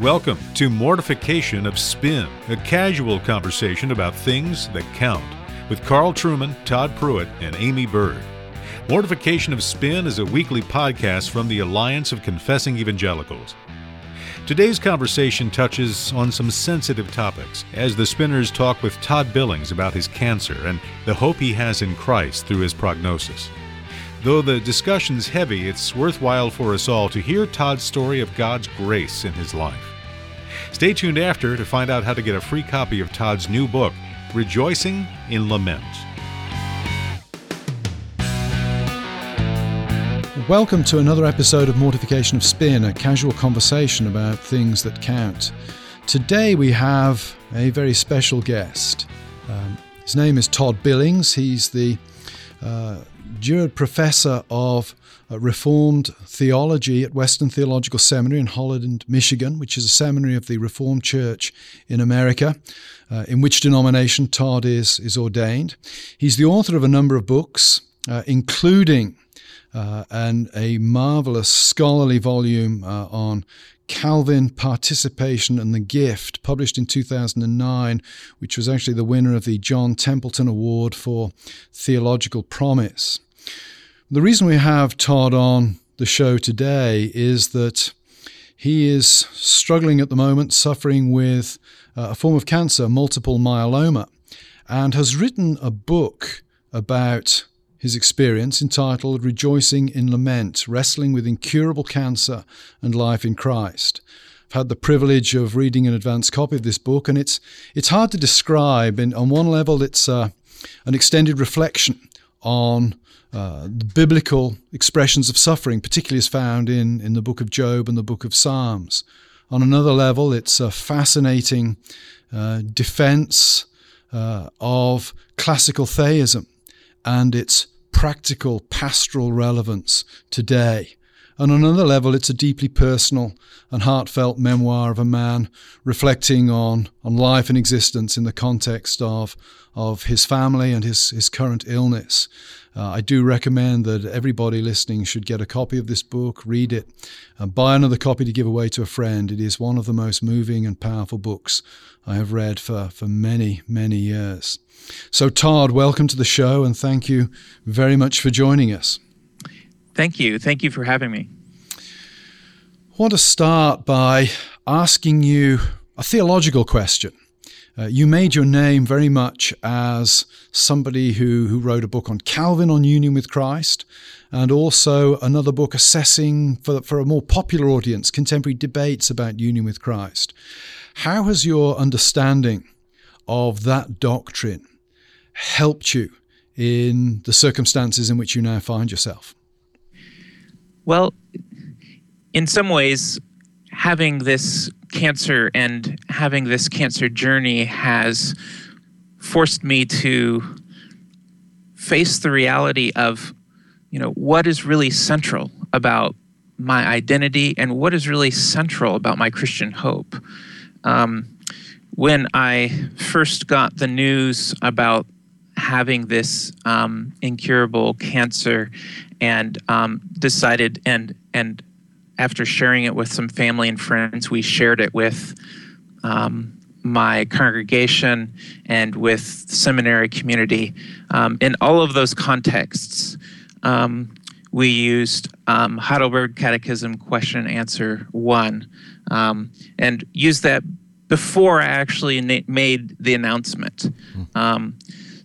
Welcome to Mortification of Spin, a casual conversation about things that count, with Carl Trueman, Todd Pruitt, and Aimee Byrd. Mortification of Spin is a weekly podcast from the Alliance of Confessing Evangelicals. Today's conversation touches on some sensitive topics as the Spinners talk with Todd Billings about his cancer and the hope he has in Christ through his prognosis. Though the discussion's heavy, it's worthwhile for us all to hear Todd's story of God's grace in his life. Stay tuned after to find out how to get a free copy of Todd's new book, Rejoicing in Lament. Welcome to another episode of Mortification of Spin, a casual conversation about things that count. Today we have a very special guest. Um, his name is Todd Billings. He's the uh, Girod Professor of uh, Reformed Theology at Western Theological Seminary in Holland, Michigan, which is a seminary of the Reformed Church in America, uh, in which denomination Todd is, is ordained. He's the author of a number of books, uh, including uh, and a marvelous scholarly volume uh, on Calvin Participation and the Gift, published in 2009, which was actually the winner of the John Templeton Award for Theological Promise. The reason we have Todd on the show today is that he is struggling at the moment, suffering with uh, a form of cancer, multiple myeloma, and has written a book about his experience entitled Rejoicing in Lament Wrestling with Incurable Cancer and Life in Christ. I've had the privilege of reading an advance copy of this book, and it's, it's hard to describe. And on one level, it's uh, an extended reflection on uh, the biblical expressions of suffering, particularly as found in, in the book of Job and the book of Psalms. On another level, it's a fascinating uh, defense uh, of classical theism and its practical pastoral relevance today. And on another level, it's a deeply personal and heartfelt memoir of a man reflecting on, on life and existence in the context of, of his family and his, his current illness. Uh, I do recommend that everybody listening should get a copy of this book, read it, and buy another copy to give away to a friend. It is one of the most moving and powerful books I have read for, for many, many years. So, Todd, welcome to the show and thank you very much for joining us. Thank you. Thank you for having me. I want to start by asking you a theological question. Uh, you made your name very much as somebody who, who wrote a book on Calvin on union with Christ, and also another book assessing for, for a more popular audience contemporary debates about union with Christ. How has your understanding of that doctrine helped you in the circumstances in which you now find yourself? Well, in some ways, having this cancer and having this cancer journey has forced me to face the reality of, you know, what is really central about my identity and what is really central about my Christian hope. Um, when I first got the news about having this um, incurable cancer and um, decided and and after sharing it with some family and friends we shared it with um, my congregation and with seminary community um, in all of those contexts um, we used um, heidelberg catechism question and answer one and used that before i actually na- made the announcement mm.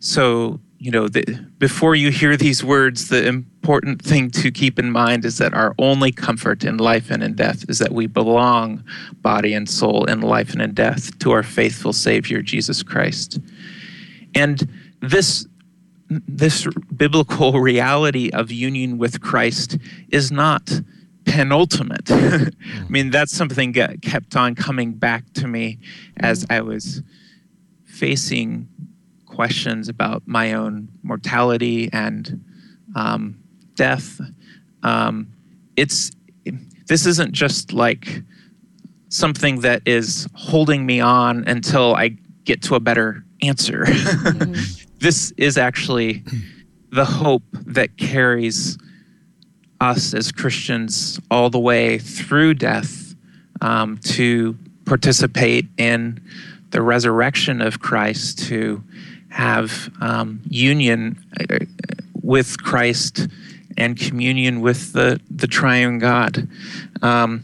So, you know, the, before you hear these words, the important thing to keep in mind is that our only comfort in life and in death is that we belong, body and soul, in life and in death, to our faithful Savior, Jesus Christ. And this this biblical reality of union with Christ is not penultimate. I mean, that's something that kept on coming back to me as I was facing questions about my own mortality and um, death. Um, it's this isn't just like something that is holding me on until I get to a better answer. Mm-hmm. this is actually the hope that carries us as Christians all the way through death um, to participate in the resurrection of Christ, to have um, union uh, with Christ and communion with the, the triune God. Um,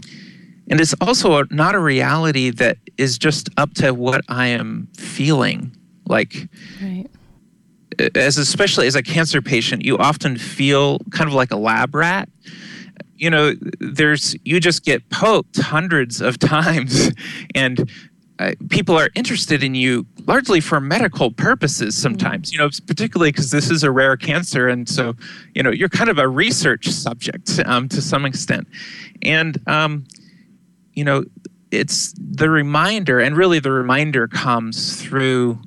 and it's also not a reality that is just up to what I am feeling. Like, right. as especially as a cancer patient, you often feel kind of like a lab rat. You know, there's you just get poked hundreds of times, and uh, people are interested in you largely for medical purposes mm-hmm. sometimes you know particularly because this is a rare cancer and so you know you're kind of a research subject um, to some extent and um, you know it's the reminder and really the reminder comes through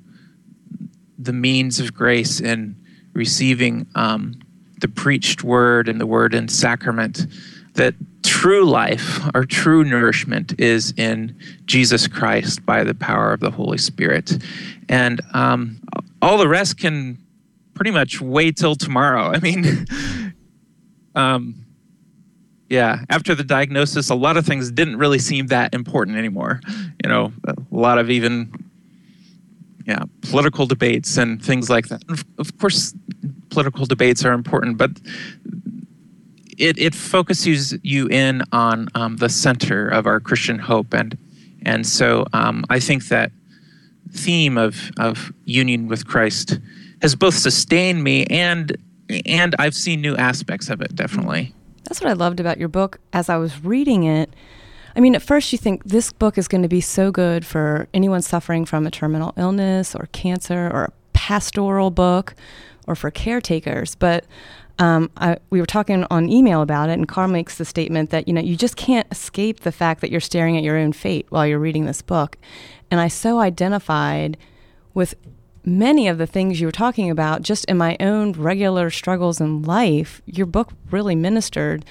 the means of grace and receiving um, the preached word and the word and sacrament that true life or true nourishment is in Jesus Christ by the power of the Holy Spirit. And um, all the rest can pretty much wait till tomorrow. I mean, um, yeah, after the diagnosis, a lot of things didn't really seem that important anymore. You know, a lot of even yeah, political debates and things like that. Of course, political debates are important, but it, it focuses you in on um, the center of our Christian hope, and and so um, I think that theme of of union with Christ has both sustained me and and I've seen new aspects of it definitely. That's what I loved about your book. As I was reading it, I mean, at first you think this book is going to be so good for anyone suffering from a terminal illness or cancer or a pastoral book or for caretakers, but um, I, we were talking on email about it, and Carl makes the statement that you know you just can't escape the fact that you're staring at your own fate while you're reading this book, and I so identified with many of the things you were talking about just in my own regular struggles in life. Your book really ministered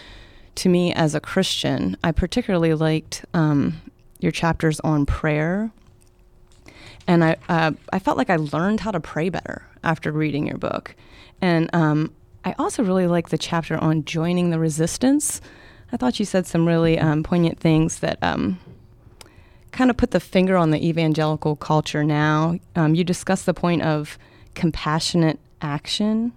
to me as a Christian. I particularly liked um, your chapters on prayer, and I uh, I felt like I learned how to pray better after reading your book, and um, I also really like the chapter on joining the resistance. I thought you said some really um, poignant things that um, kind of put the finger on the evangelical culture now. Um, you discuss the point of compassionate action.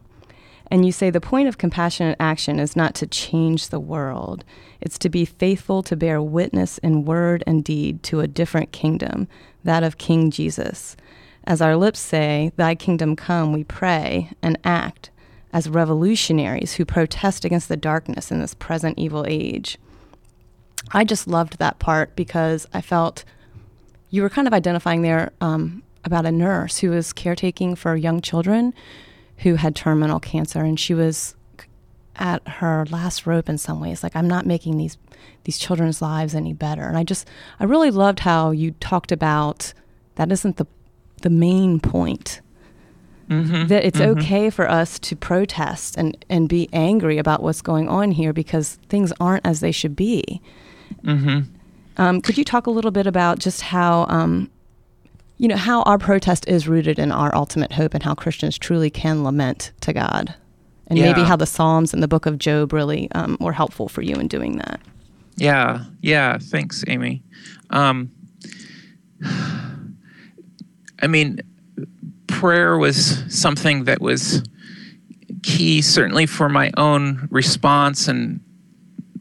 And you say the point of compassionate action is not to change the world, it's to be faithful to bear witness in word and deed to a different kingdom, that of King Jesus. As our lips say, Thy kingdom come, we pray and act as revolutionaries who protest against the darkness in this present evil age. I just loved that part because I felt you were kind of identifying there um, about a nurse who was caretaking for young children who had terminal cancer, and she was at her last rope in some ways. Like I'm not making these these children's lives any better. And I just I really loved how you talked about that isn't the the main point Mm-hmm. That it's mm-hmm. okay for us to protest and, and be angry about what's going on here because things aren't as they should be. Mm-hmm. Um, could you talk a little bit about just how, um, you know, how our protest is rooted in our ultimate hope and how Christians truly can lament to God? And yeah. maybe how the Psalms and the book of Job really um, were helpful for you in doing that. Yeah, yeah. Thanks, Amy. Um, I mean, prayer was something that was key, certainly for my own response and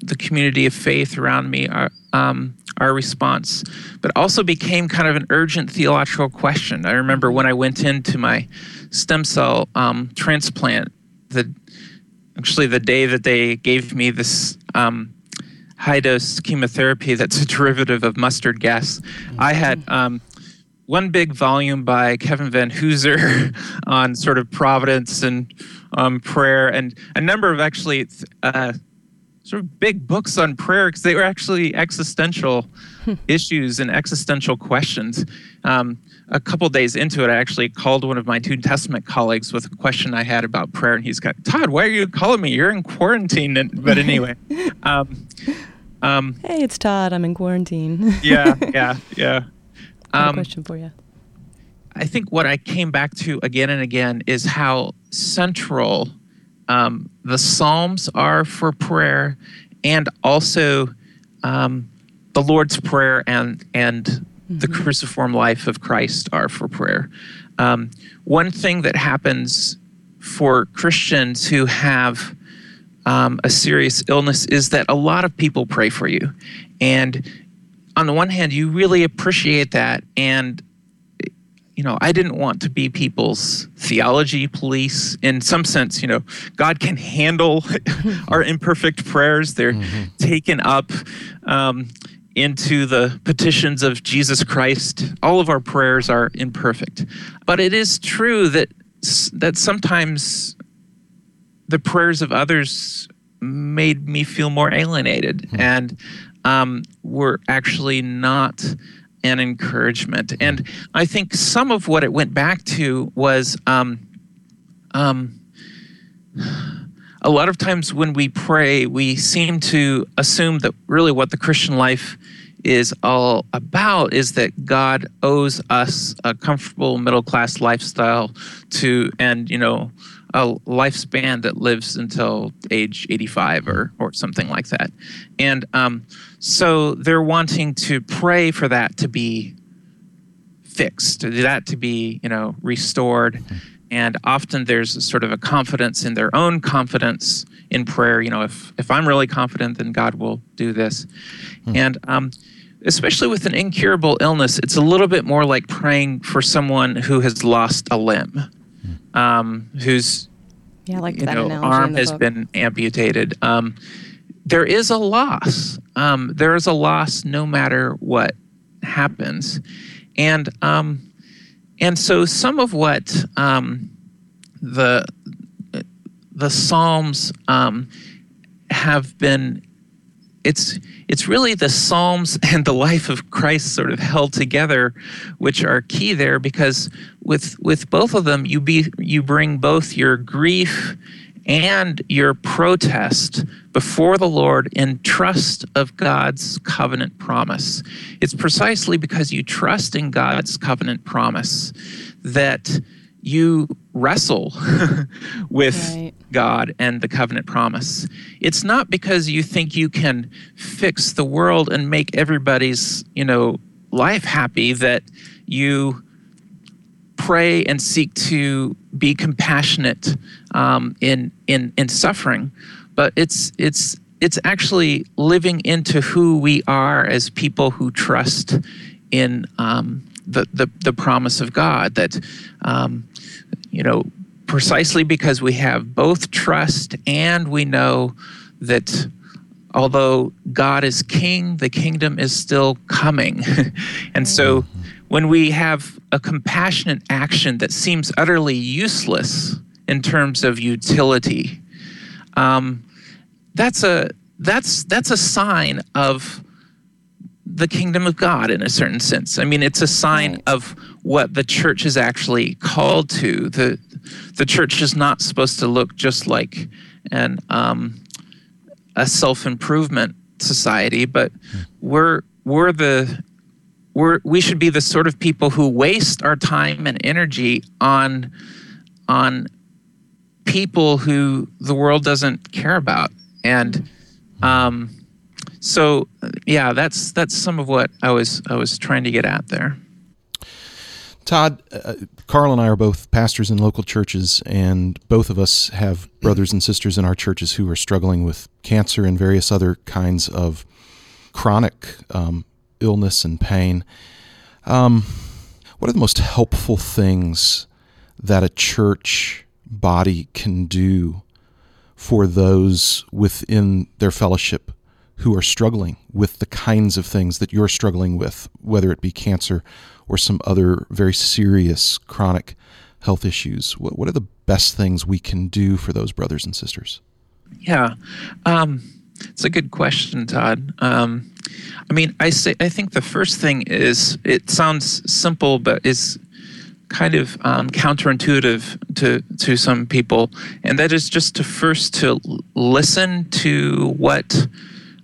the community of faith around me, our, uh, um, our response, but also became kind of an urgent theological question. I remember when I went into my stem cell um, transplant, the actually the day that they gave me this um, high dose chemotherapy that's a derivative of mustard gas, I had um, one big volume by Kevin Vanhoozer on sort of providence and um, prayer, and a number of actually uh, sort of big books on prayer because they were actually existential hmm. issues and existential questions. Um, a couple days into it, I actually called one of my New Testament colleagues with a question I had about prayer, and he's got Todd, why are you calling me? You're in quarantine. And, but anyway. Um, um, hey, it's Todd. I'm in quarantine. yeah, yeah, yeah um, question for you. I think what I came back to again and again is how central um, the Psalms are for prayer and also um, the Lord's Prayer and and mm-hmm. the cruciform life of Christ are for prayer. Um, one thing that happens for Christians who have um, a serious illness is that a lot of people pray for you, and on the one hand, you really appreciate that, and you know, I didn't want to be people's theology police. In some sense, you know, God can handle our imperfect prayers. They're mm-hmm. taken up um, into the petitions of Jesus Christ. All of our prayers are imperfect. But it is true that, that sometimes the prayers of others made me feel more alienated mm-hmm. and um, were actually not an encouragement. And I think some of what it went back to was um, um, a lot of times when we pray, we seem to assume that really what the Christian life is all about is that God owes us a comfortable middle class lifestyle to, and you know, a lifespan that lives until age 85 or or something like that. And um, so they're wanting to pray for that to be fixed, that to be, you know, restored. And often there's sort of a confidence in their own confidence in prayer. You know, if if I'm really confident, then God will do this. Hmm. And um, especially with an incurable illness, it's a little bit more like praying for someone who has lost a limb, hmm. um, whose yeah, like you know, arm has book. been amputated. Um, there is a loss. Um, there is a loss no matter what happens, and um, and so some of what um, the the Psalms um, have been. It's it's really the Psalms and the life of Christ sort of held together, which are key there because with with both of them you be you bring both your grief and your protest before the Lord in trust of God's covenant promise. It's precisely because you trust in God's covenant promise that you wrestle with right. God and the covenant promise. It's not because you think you can fix the world and make everybody's, you know, life happy that you pray and seek to be compassionate um, in in in suffering, but it's it's it's actually living into who we are as people who trust in um, the, the the promise of God. That um, you know, precisely because we have both trust and we know that although God is king, the kingdom is still coming, and so mm-hmm when we have a compassionate action that seems utterly useless in terms of utility, um, that's a that's that's a sign of the kingdom of God in a certain sense. I mean, it's a sign right. of what the church is actually called to. the The church is not supposed to look just like an um, a self improvement society, but hmm. we're we're the we're, we should be the sort of people who waste our time and energy on on people who the world doesn't care about. And um, so yeah that's that's some of what i was i was trying to get at there. Todd uh, carl and i are both pastors in local churches and both of us have brothers and sisters in our churches who are struggling with cancer and various other kinds of chronic um, illness and pain. Um, what are the most helpful things that a church body can do for those within their fellowship who are struggling with the kinds of things that you're struggling with, whether it be cancer or some other very serious chronic health issues? What, what are the best things we can do for those brothers and sisters? Yeah, um, it's a good question, Todd. Um, I mean, I say I think the first thing is it sounds simple, but is kind of um, counterintuitive to to some people, and that is just to first to listen to what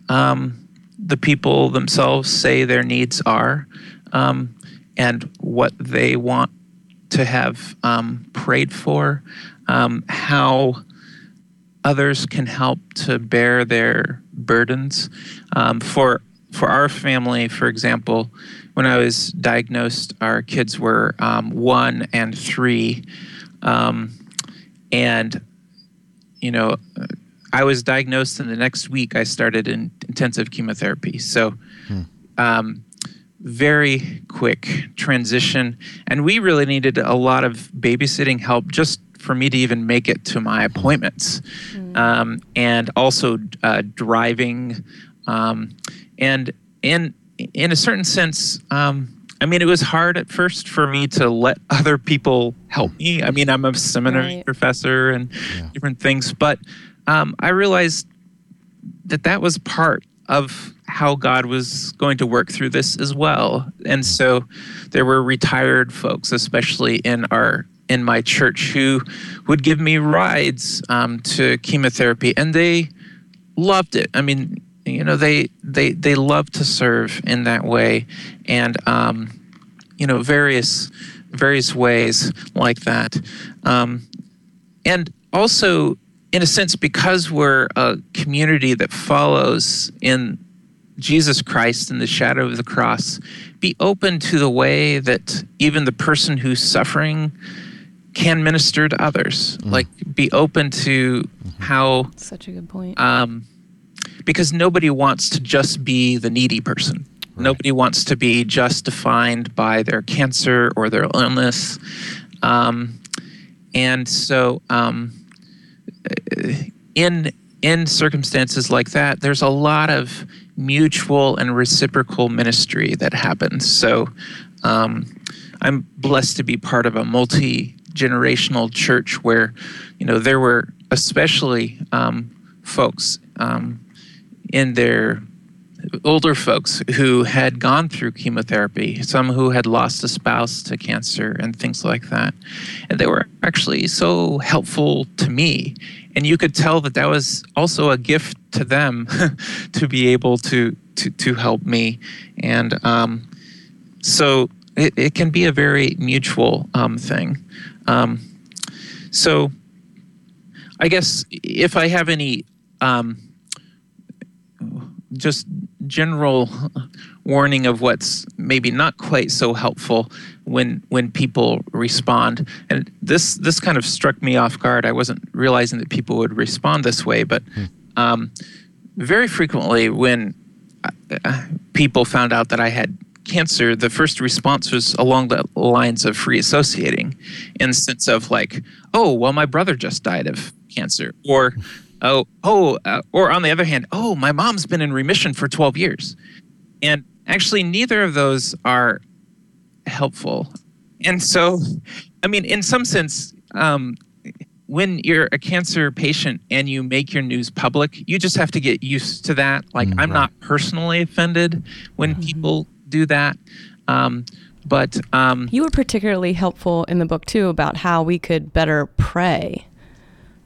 um, the people themselves say their needs are, um, and what they want to have um, prayed for, um, how others can help to bear their burdens. Um, for for our family, for example, when I was diagnosed, our kids were um, one and three. Um, and, you know, I was diagnosed, and the next week I started in intensive chemotherapy. So, hmm. um, very quick transition. And we really needed a lot of babysitting help just for me to even make it to my appointments. Mm. Um, and also uh, driving. Um, and in, in a certain sense, um, I mean, it was hard at first for me to let other people help me. I mean, I'm a seminary right. professor and yeah. different things, but um, I realized that that was part of how God was going to work through this as well. And so there were retired folks, especially in our in my church, who would give me rides um, to chemotherapy, and they loved it. I mean, you know, they they they love to serve in that way, and um, you know, various various ways like that, um, and also in a sense, because we're a community that follows in Jesus Christ in the shadow of the cross, be open to the way that even the person who's suffering can minister to others. Mm. Like, be open to mm-hmm. how. Such a good point. Um, because nobody wants to just be the needy person. Right. Nobody wants to be just defined by their cancer or their illness. Um, and so, um, in in circumstances like that, there's a lot of mutual and reciprocal ministry that happens. So um, I'm blessed to be part of a multi generational church where, you know, there were especially um, folks um, in their older folks who had gone through chemotherapy, some who had lost a spouse to cancer and things like that. And they were actually so helpful to me. And you could tell that that was also a gift to them to be able to, to, to help me. And um, so it, it can be a very mutual um, thing. Um, so I guess if I have any um, just general warning of what's maybe not quite so helpful when when people respond and this this kind of struck me off guard i wasn't realizing that people would respond this way but hmm. um, very frequently when uh, people found out that i had cancer the first response was along the lines of free associating in the sense of like oh well my brother just died of cancer or oh, oh, uh, or on the other hand, oh, my mom's been in remission for 12 years. And actually, neither of those are helpful. And so, I mean, in some sense, um, when you're a cancer patient and you make your news public, you just have to get used to that. Like, mm, I'm right. not personally offended when mm-hmm. people do that. Um, but um, you were particularly helpful in the book too about how we could better pray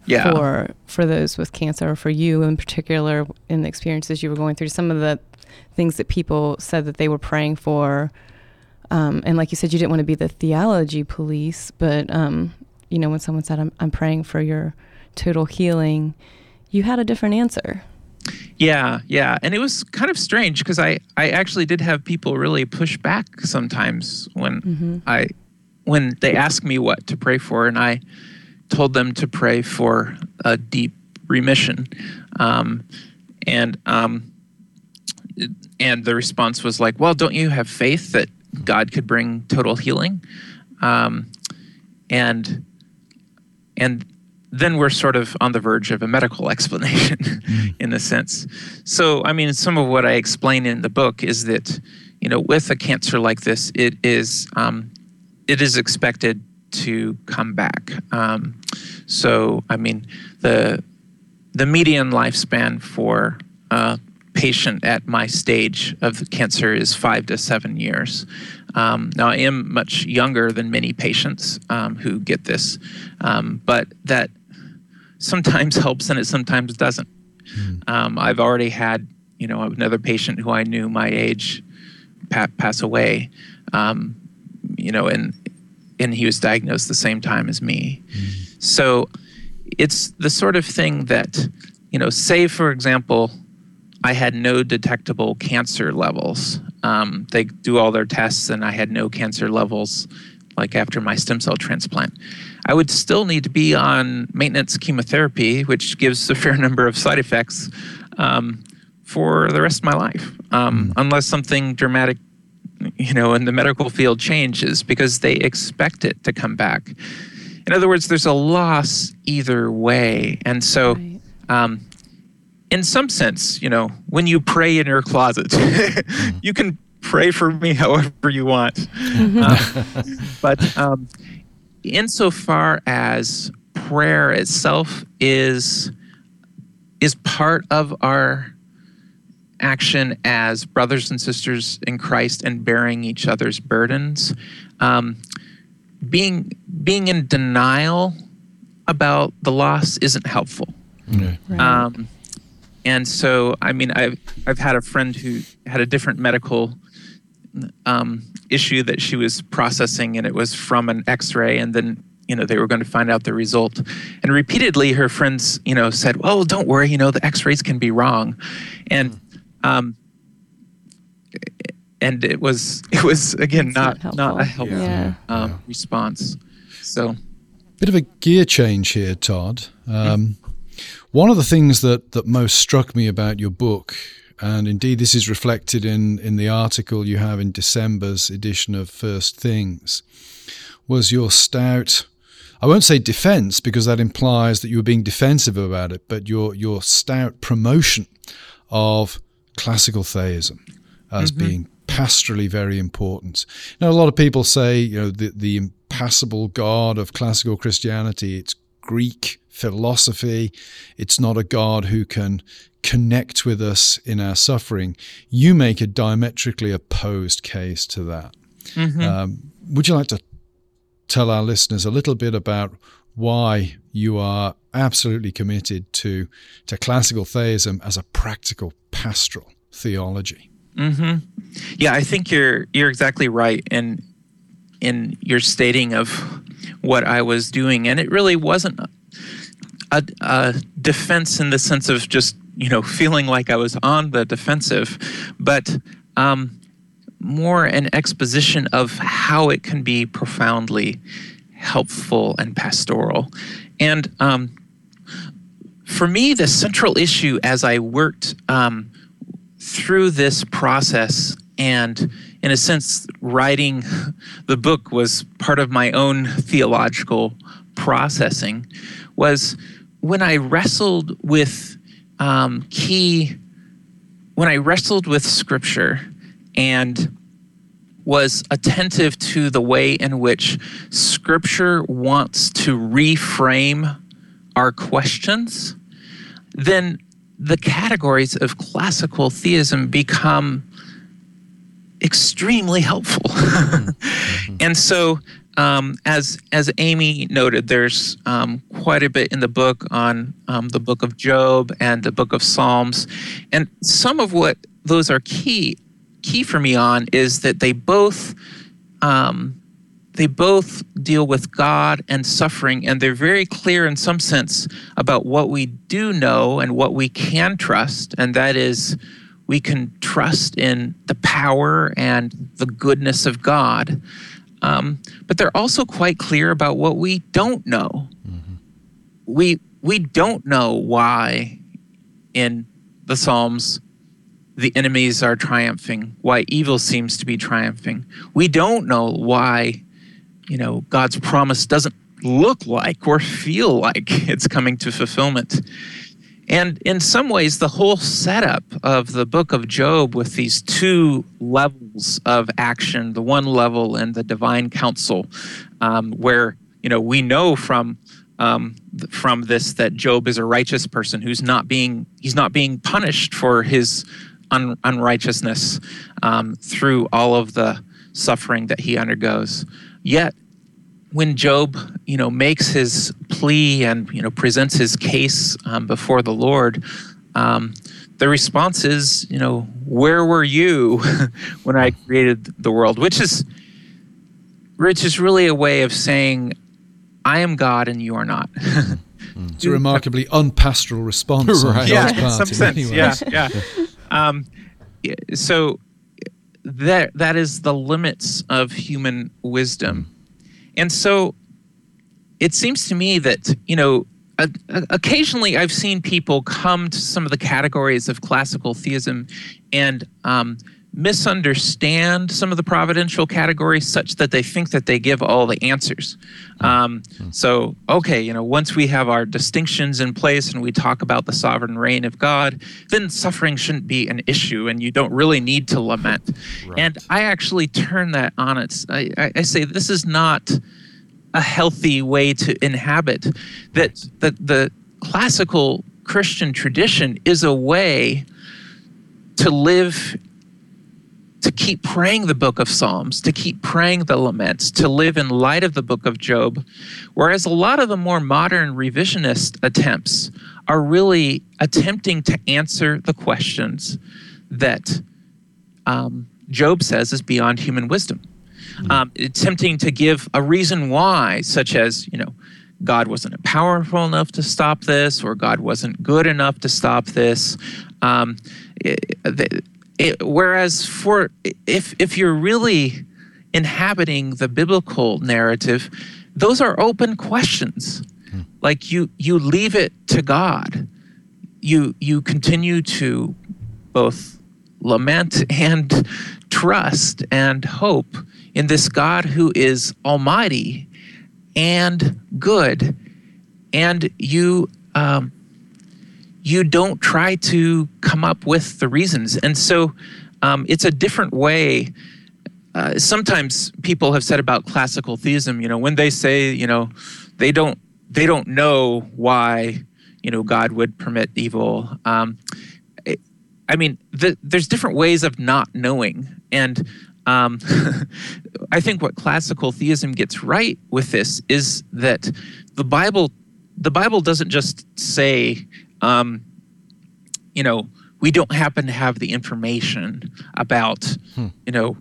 yeah. for for those with cancer or for you in particular in the experiences you were going through some of the things that people said that they were praying for um, and like you said you didn't want to be the theology police but um, you know when someone said I'm, I'm praying for your total healing you had a different answer yeah yeah and it was kind of strange because i i actually did have people really push back sometimes when mm-hmm. i when they ask me what to pray for and i told them to pray for a deep remission. Um, and um, and the response was like, "Well, don't you have faith that God could bring total healing?" Um, and and then we're sort of on the verge of a medical explanation, mm. in a sense. So, I mean, some of what I explain in the book is that you know, with a cancer like this, it is um, it is expected to come back. Um, so, I mean, the the median lifespan for a patient at my stage of cancer is five to seven years. Um, now, I am much younger than many patients um, who get this, um, but that sometimes helps and it sometimes doesn't. Mm. I've already had, you know, another patient who I knew my age pa- pass away, um, you know, and and he was diagnosed the same time as me. Mm. So it's the sort of thing that, you know, say for example, I had no detectable cancer levels. Um, they do all their tests, and I had no cancer levels like after my stem cell transplant. I would still need to be on maintenance chemotherapy, which gives a fair number of side effects um, for the rest of my life, um, mm. unless something dramatic, you know, in the medical field changes because they expect it to come back. In other words, there's a loss either way, and so. Right. Um, in some sense, you know, when you pray in your closet, you can pray for me however you want. Mm-hmm. Uh, but um, insofar as prayer itself is is part of our action as brothers and sisters in Christ and bearing each other's burdens, um, being being in denial about the loss isn't helpful. Right. Um, and so, I mean, I've I've had a friend who had a different medical um, issue that she was processing, and it was from an X-ray, and then you know they were going to find out the result. And repeatedly, her friends, you know, said, "Well, don't worry, you know, the X-rays can be wrong," and um, and it was it was again not not, not, a helpful yeah. Um, yeah. response. So, bit of a gear change here, Todd. Um, one of the things that, that most struck me about your book, and indeed this is reflected in, in the article you have in December's edition of First Things, was your stout, I won't say defense because that implies that you were being defensive about it, but your, your stout promotion of classical theism as mm-hmm. being pastorally very important. Now, a lot of people say, you know, the, the impassible God of classical Christianity, it's Greek philosophy. It's not a God who can connect with us in our suffering. You make a diametrically opposed case to that. Mm-hmm. Um, would you like to tell our listeners a little bit about why you are absolutely committed to to classical theism as a practical pastoral theology? Mm-hmm. Yeah, I think you're you're exactly right in in your stating of what I was doing, and it really wasn't a, a defense in the sense of just you know feeling like I was on the defensive, but um, more an exposition of how it can be profoundly helpful and pastoral. And um, for me, the central issue as I worked um, through this process and in a sense, writing the book was part of my own theological processing, was when I wrestled with um, key, when I wrestled with scripture and was attentive to the way in which scripture wants to reframe our questions, then the categories of classical theism become extremely helpful. And so um, as as Amy noted, there's um, quite a bit in the book on um, the book of Job and the book of Psalms, and some of what those are key key for me on is that they both um, they both deal with God and suffering, and they're very clear in some sense about what we do know and what we can trust, and that is we can trust in the power and the goodness of God. Um, but they're also quite clear about what we don't know. Mm-hmm. We we don't know why in the Psalms the enemies are triumphing, why evil seems to be triumphing. We don't know why, you know, God's promise doesn't look like or feel like it's coming to fulfillment. And in some ways, the whole setup of the book of Job with these two levels of action, the one level and the divine counsel, um, where you know we know from um, from this that Job is a righteous person who's not being he's not being punished for his un- unrighteousness um, through all of the suffering that he undergoes. Yet when Job, you know, makes his plea and you know presents his case um, before the Lord, um, the response is, you know, where were you when I created the world? Which is, which is really a way of saying, I am God and you are not. it's a remarkably unpastoral response. right. Yeah, in some sense. Yeah, yeah. um, so that that is the limits of human wisdom, and so it seems to me that you know occasionally I've seen people come to some of the categories of classical theism and um, misunderstand some of the providential categories such that they think that they give all the answers. Um, so, okay, you know, once we have our distinctions in place and we talk about the sovereign reign of God, then suffering shouldn't be an issue and you don't really need to lament. Right. And I actually turn that on its, I, I say, this is not a healthy way to inhabit. That, that the classical Christian tradition is a way to live to keep praying the book of Psalms, to keep praying the laments, to live in light of the book of Job. Whereas a lot of the more modern revisionist attempts are really attempting to answer the questions that um, Job says is beyond human wisdom. Mm-hmm. Um, attempting to give a reason why, such as, you know, God wasn't powerful enough to stop this, or God wasn't good enough to stop this. Um, it, it, whereas for if if you're really inhabiting the biblical narrative, those are open questions. Hmm. Like you you leave it to God. You you continue to both lament and trust and hope in this God who is almighty and good, and you um, you don't try to come up with the reasons. And so um, it's a different way. Uh, sometimes people have said about classical theism, you know, when they say, you know, they don't they don't know why, you know, God would permit evil. Um, I mean, the, there's different ways of not knowing, and um, I think what classical theism gets right with this is that the Bible the Bible doesn't just say um, you know, we don't happen to have the information about, hmm. you know,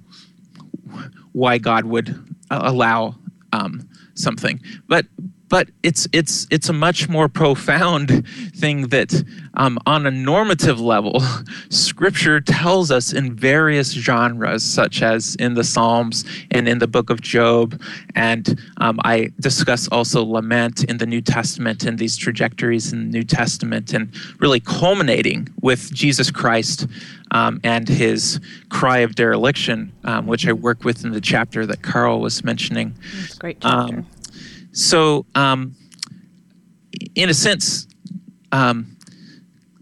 why God would allow um, something. But but it's it's it's a much more profound thing that um, on a normative level scripture tells us in various genres such as in the psalms and in the book of job and um, i discuss also lament in the new testament and these trajectories in the new testament and really culminating with jesus christ um, and his cry of dereliction, um, which I work with in the chapter that Carl was mentioning. That's great chapter. So, um, in a sense, um,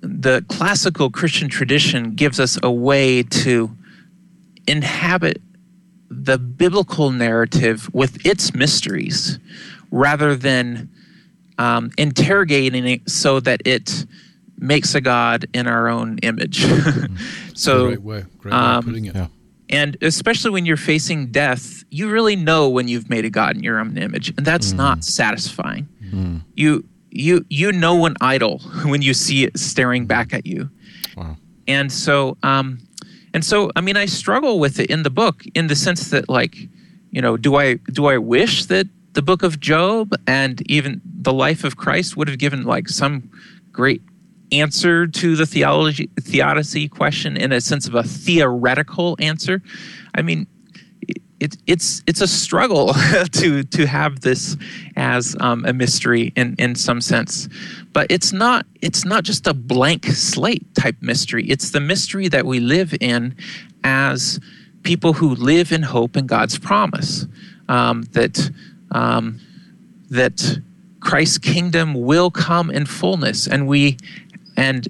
the classical Christian tradition gives us a way to inhabit the biblical narrative with its mysteries rather than um, interrogating it so that it makes a God in our own image. so, great way, great way um, putting it. Yeah. And especially when you're facing death, you really know when you've made a God in your own image, and that's mm. not satisfying. Mm. You you you know an idol when you see it staring back at you. Wow. And so um and so I mean I struggle with it in the book in the sense that like, you know, do I do I wish that the book of Job and even the life of Christ would have given like some great answer to the theology theodicy question in a sense of a theoretical answer. I mean, it, it's it's a struggle to to have this as um, a mystery in in some sense, but it's not it's not just a blank slate type mystery. It's the mystery that we live in as people who live in hope in God's promise um, that um, that Christ's kingdom will come in fullness, and we and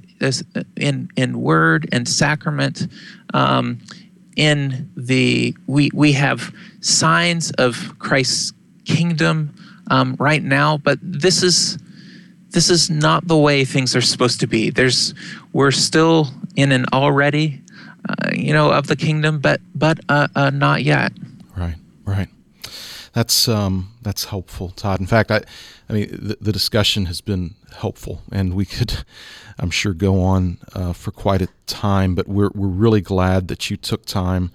in in word and sacrament um, in the we we have signs of Christ's kingdom um, right now, but this is this is not the way things are supposed to be. There's we're still in an already, uh, you know, of the kingdom, but but uh, uh, not yet. Right, right. That's um, that's helpful, Todd. In fact, I, I mean, the, the discussion has been helpful, and we could, I'm sure, go on uh, for quite a time. But we're we're really glad that you took time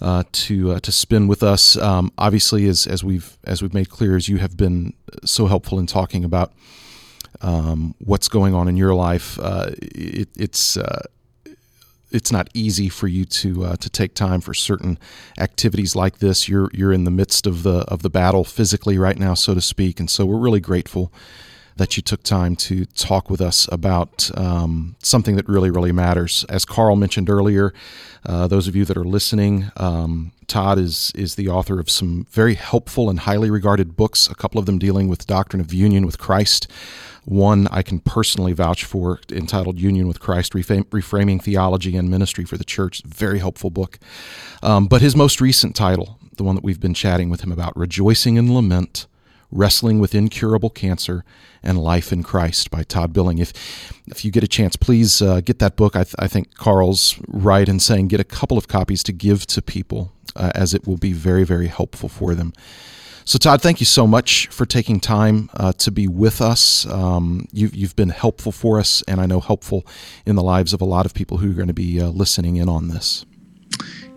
uh, to uh, to spend with us. Um, obviously, as as we've as we've made clear, as you have been so helpful in talking about um, what's going on in your life. Uh, it, it's uh, it's not easy for you to uh, to take time for certain activities like this. You're you're in the midst of the of the battle physically right now, so to speak, and so we're really grateful that you took time to talk with us about um, something that really really matters. As Carl mentioned earlier, uh, those of you that are listening, um, Todd is is the author of some very helpful and highly regarded books. A couple of them dealing with doctrine of union with Christ. One I can personally vouch for, entitled Union with Christ Reframing Theology and Ministry for the Church. Very helpful book. Um, but his most recent title, the one that we've been chatting with him about, Rejoicing in Lament Wrestling with Incurable Cancer and Life in Christ by Todd Billing. If if you get a chance, please uh, get that book. I, th- I, think Carl's right in saying get a couple of copies to give to people, uh, as it will be very, very helpful for them. So, Todd, thank you so much for taking time uh, to be with us. Um, you've, you've been helpful for us, and I know helpful in the lives of a lot of people who are going to be uh, listening in on this.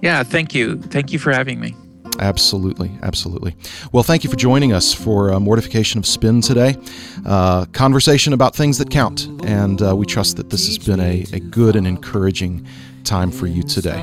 Yeah, thank you. Thank you for having me. Absolutely, absolutely. Well, thank you for joining us for uh, Mortification of Spin today. Uh, conversation about things that count, and uh, we trust that this has been a, a good and encouraging time for you today.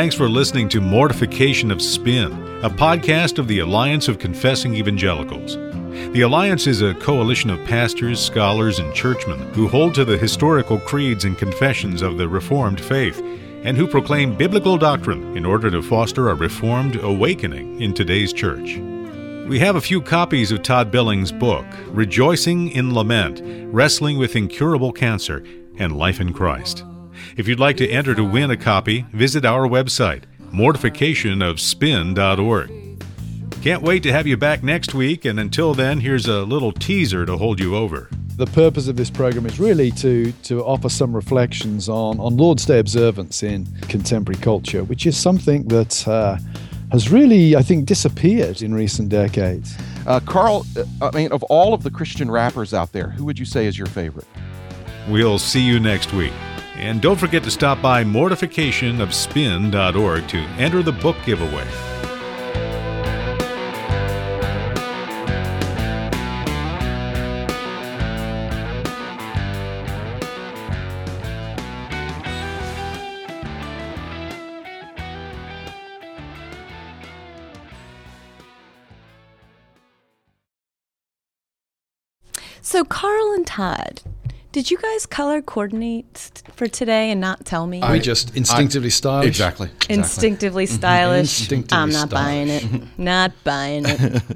Thanks for listening to Mortification of Spin, a podcast of the Alliance of Confessing Evangelicals. The Alliance is a coalition of pastors, scholars, and churchmen who hold to the historical creeds and confessions of the Reformed faith and who proclaim biblical doctrine in order to foster a Reformed awakening in today's church. We have a few copies of Todd Billings' book, Rejoicing in Lament Wrestling with Incurable Cancer and Life in Christ. If you'd like to enter to win a copy, visit our website, mortificationofspin.org. Can't wait to have you back next week, and until then, here's a little teaser to hold you over. The purpose of this program is really to, to offer some reflections on, on Lord's Day observance in contemporary culture, which is something that uh, has really, I think, disappeared in recent decades. Uh, Carl, uh, I mean, of all of the Christian rappers out there, who would you say is your favorite? We'll see you next week. And don't forget to stop by mortificationofspin.org to enter the book giveaway. So, Carl and Todd, did you guys color coordinate for today and not tell me? I, we just instinctively I, stylish. Exactly. exactly. Instinctively mm-hmm. stylish. Instinctively I'm not stylish. buying it. not buying it.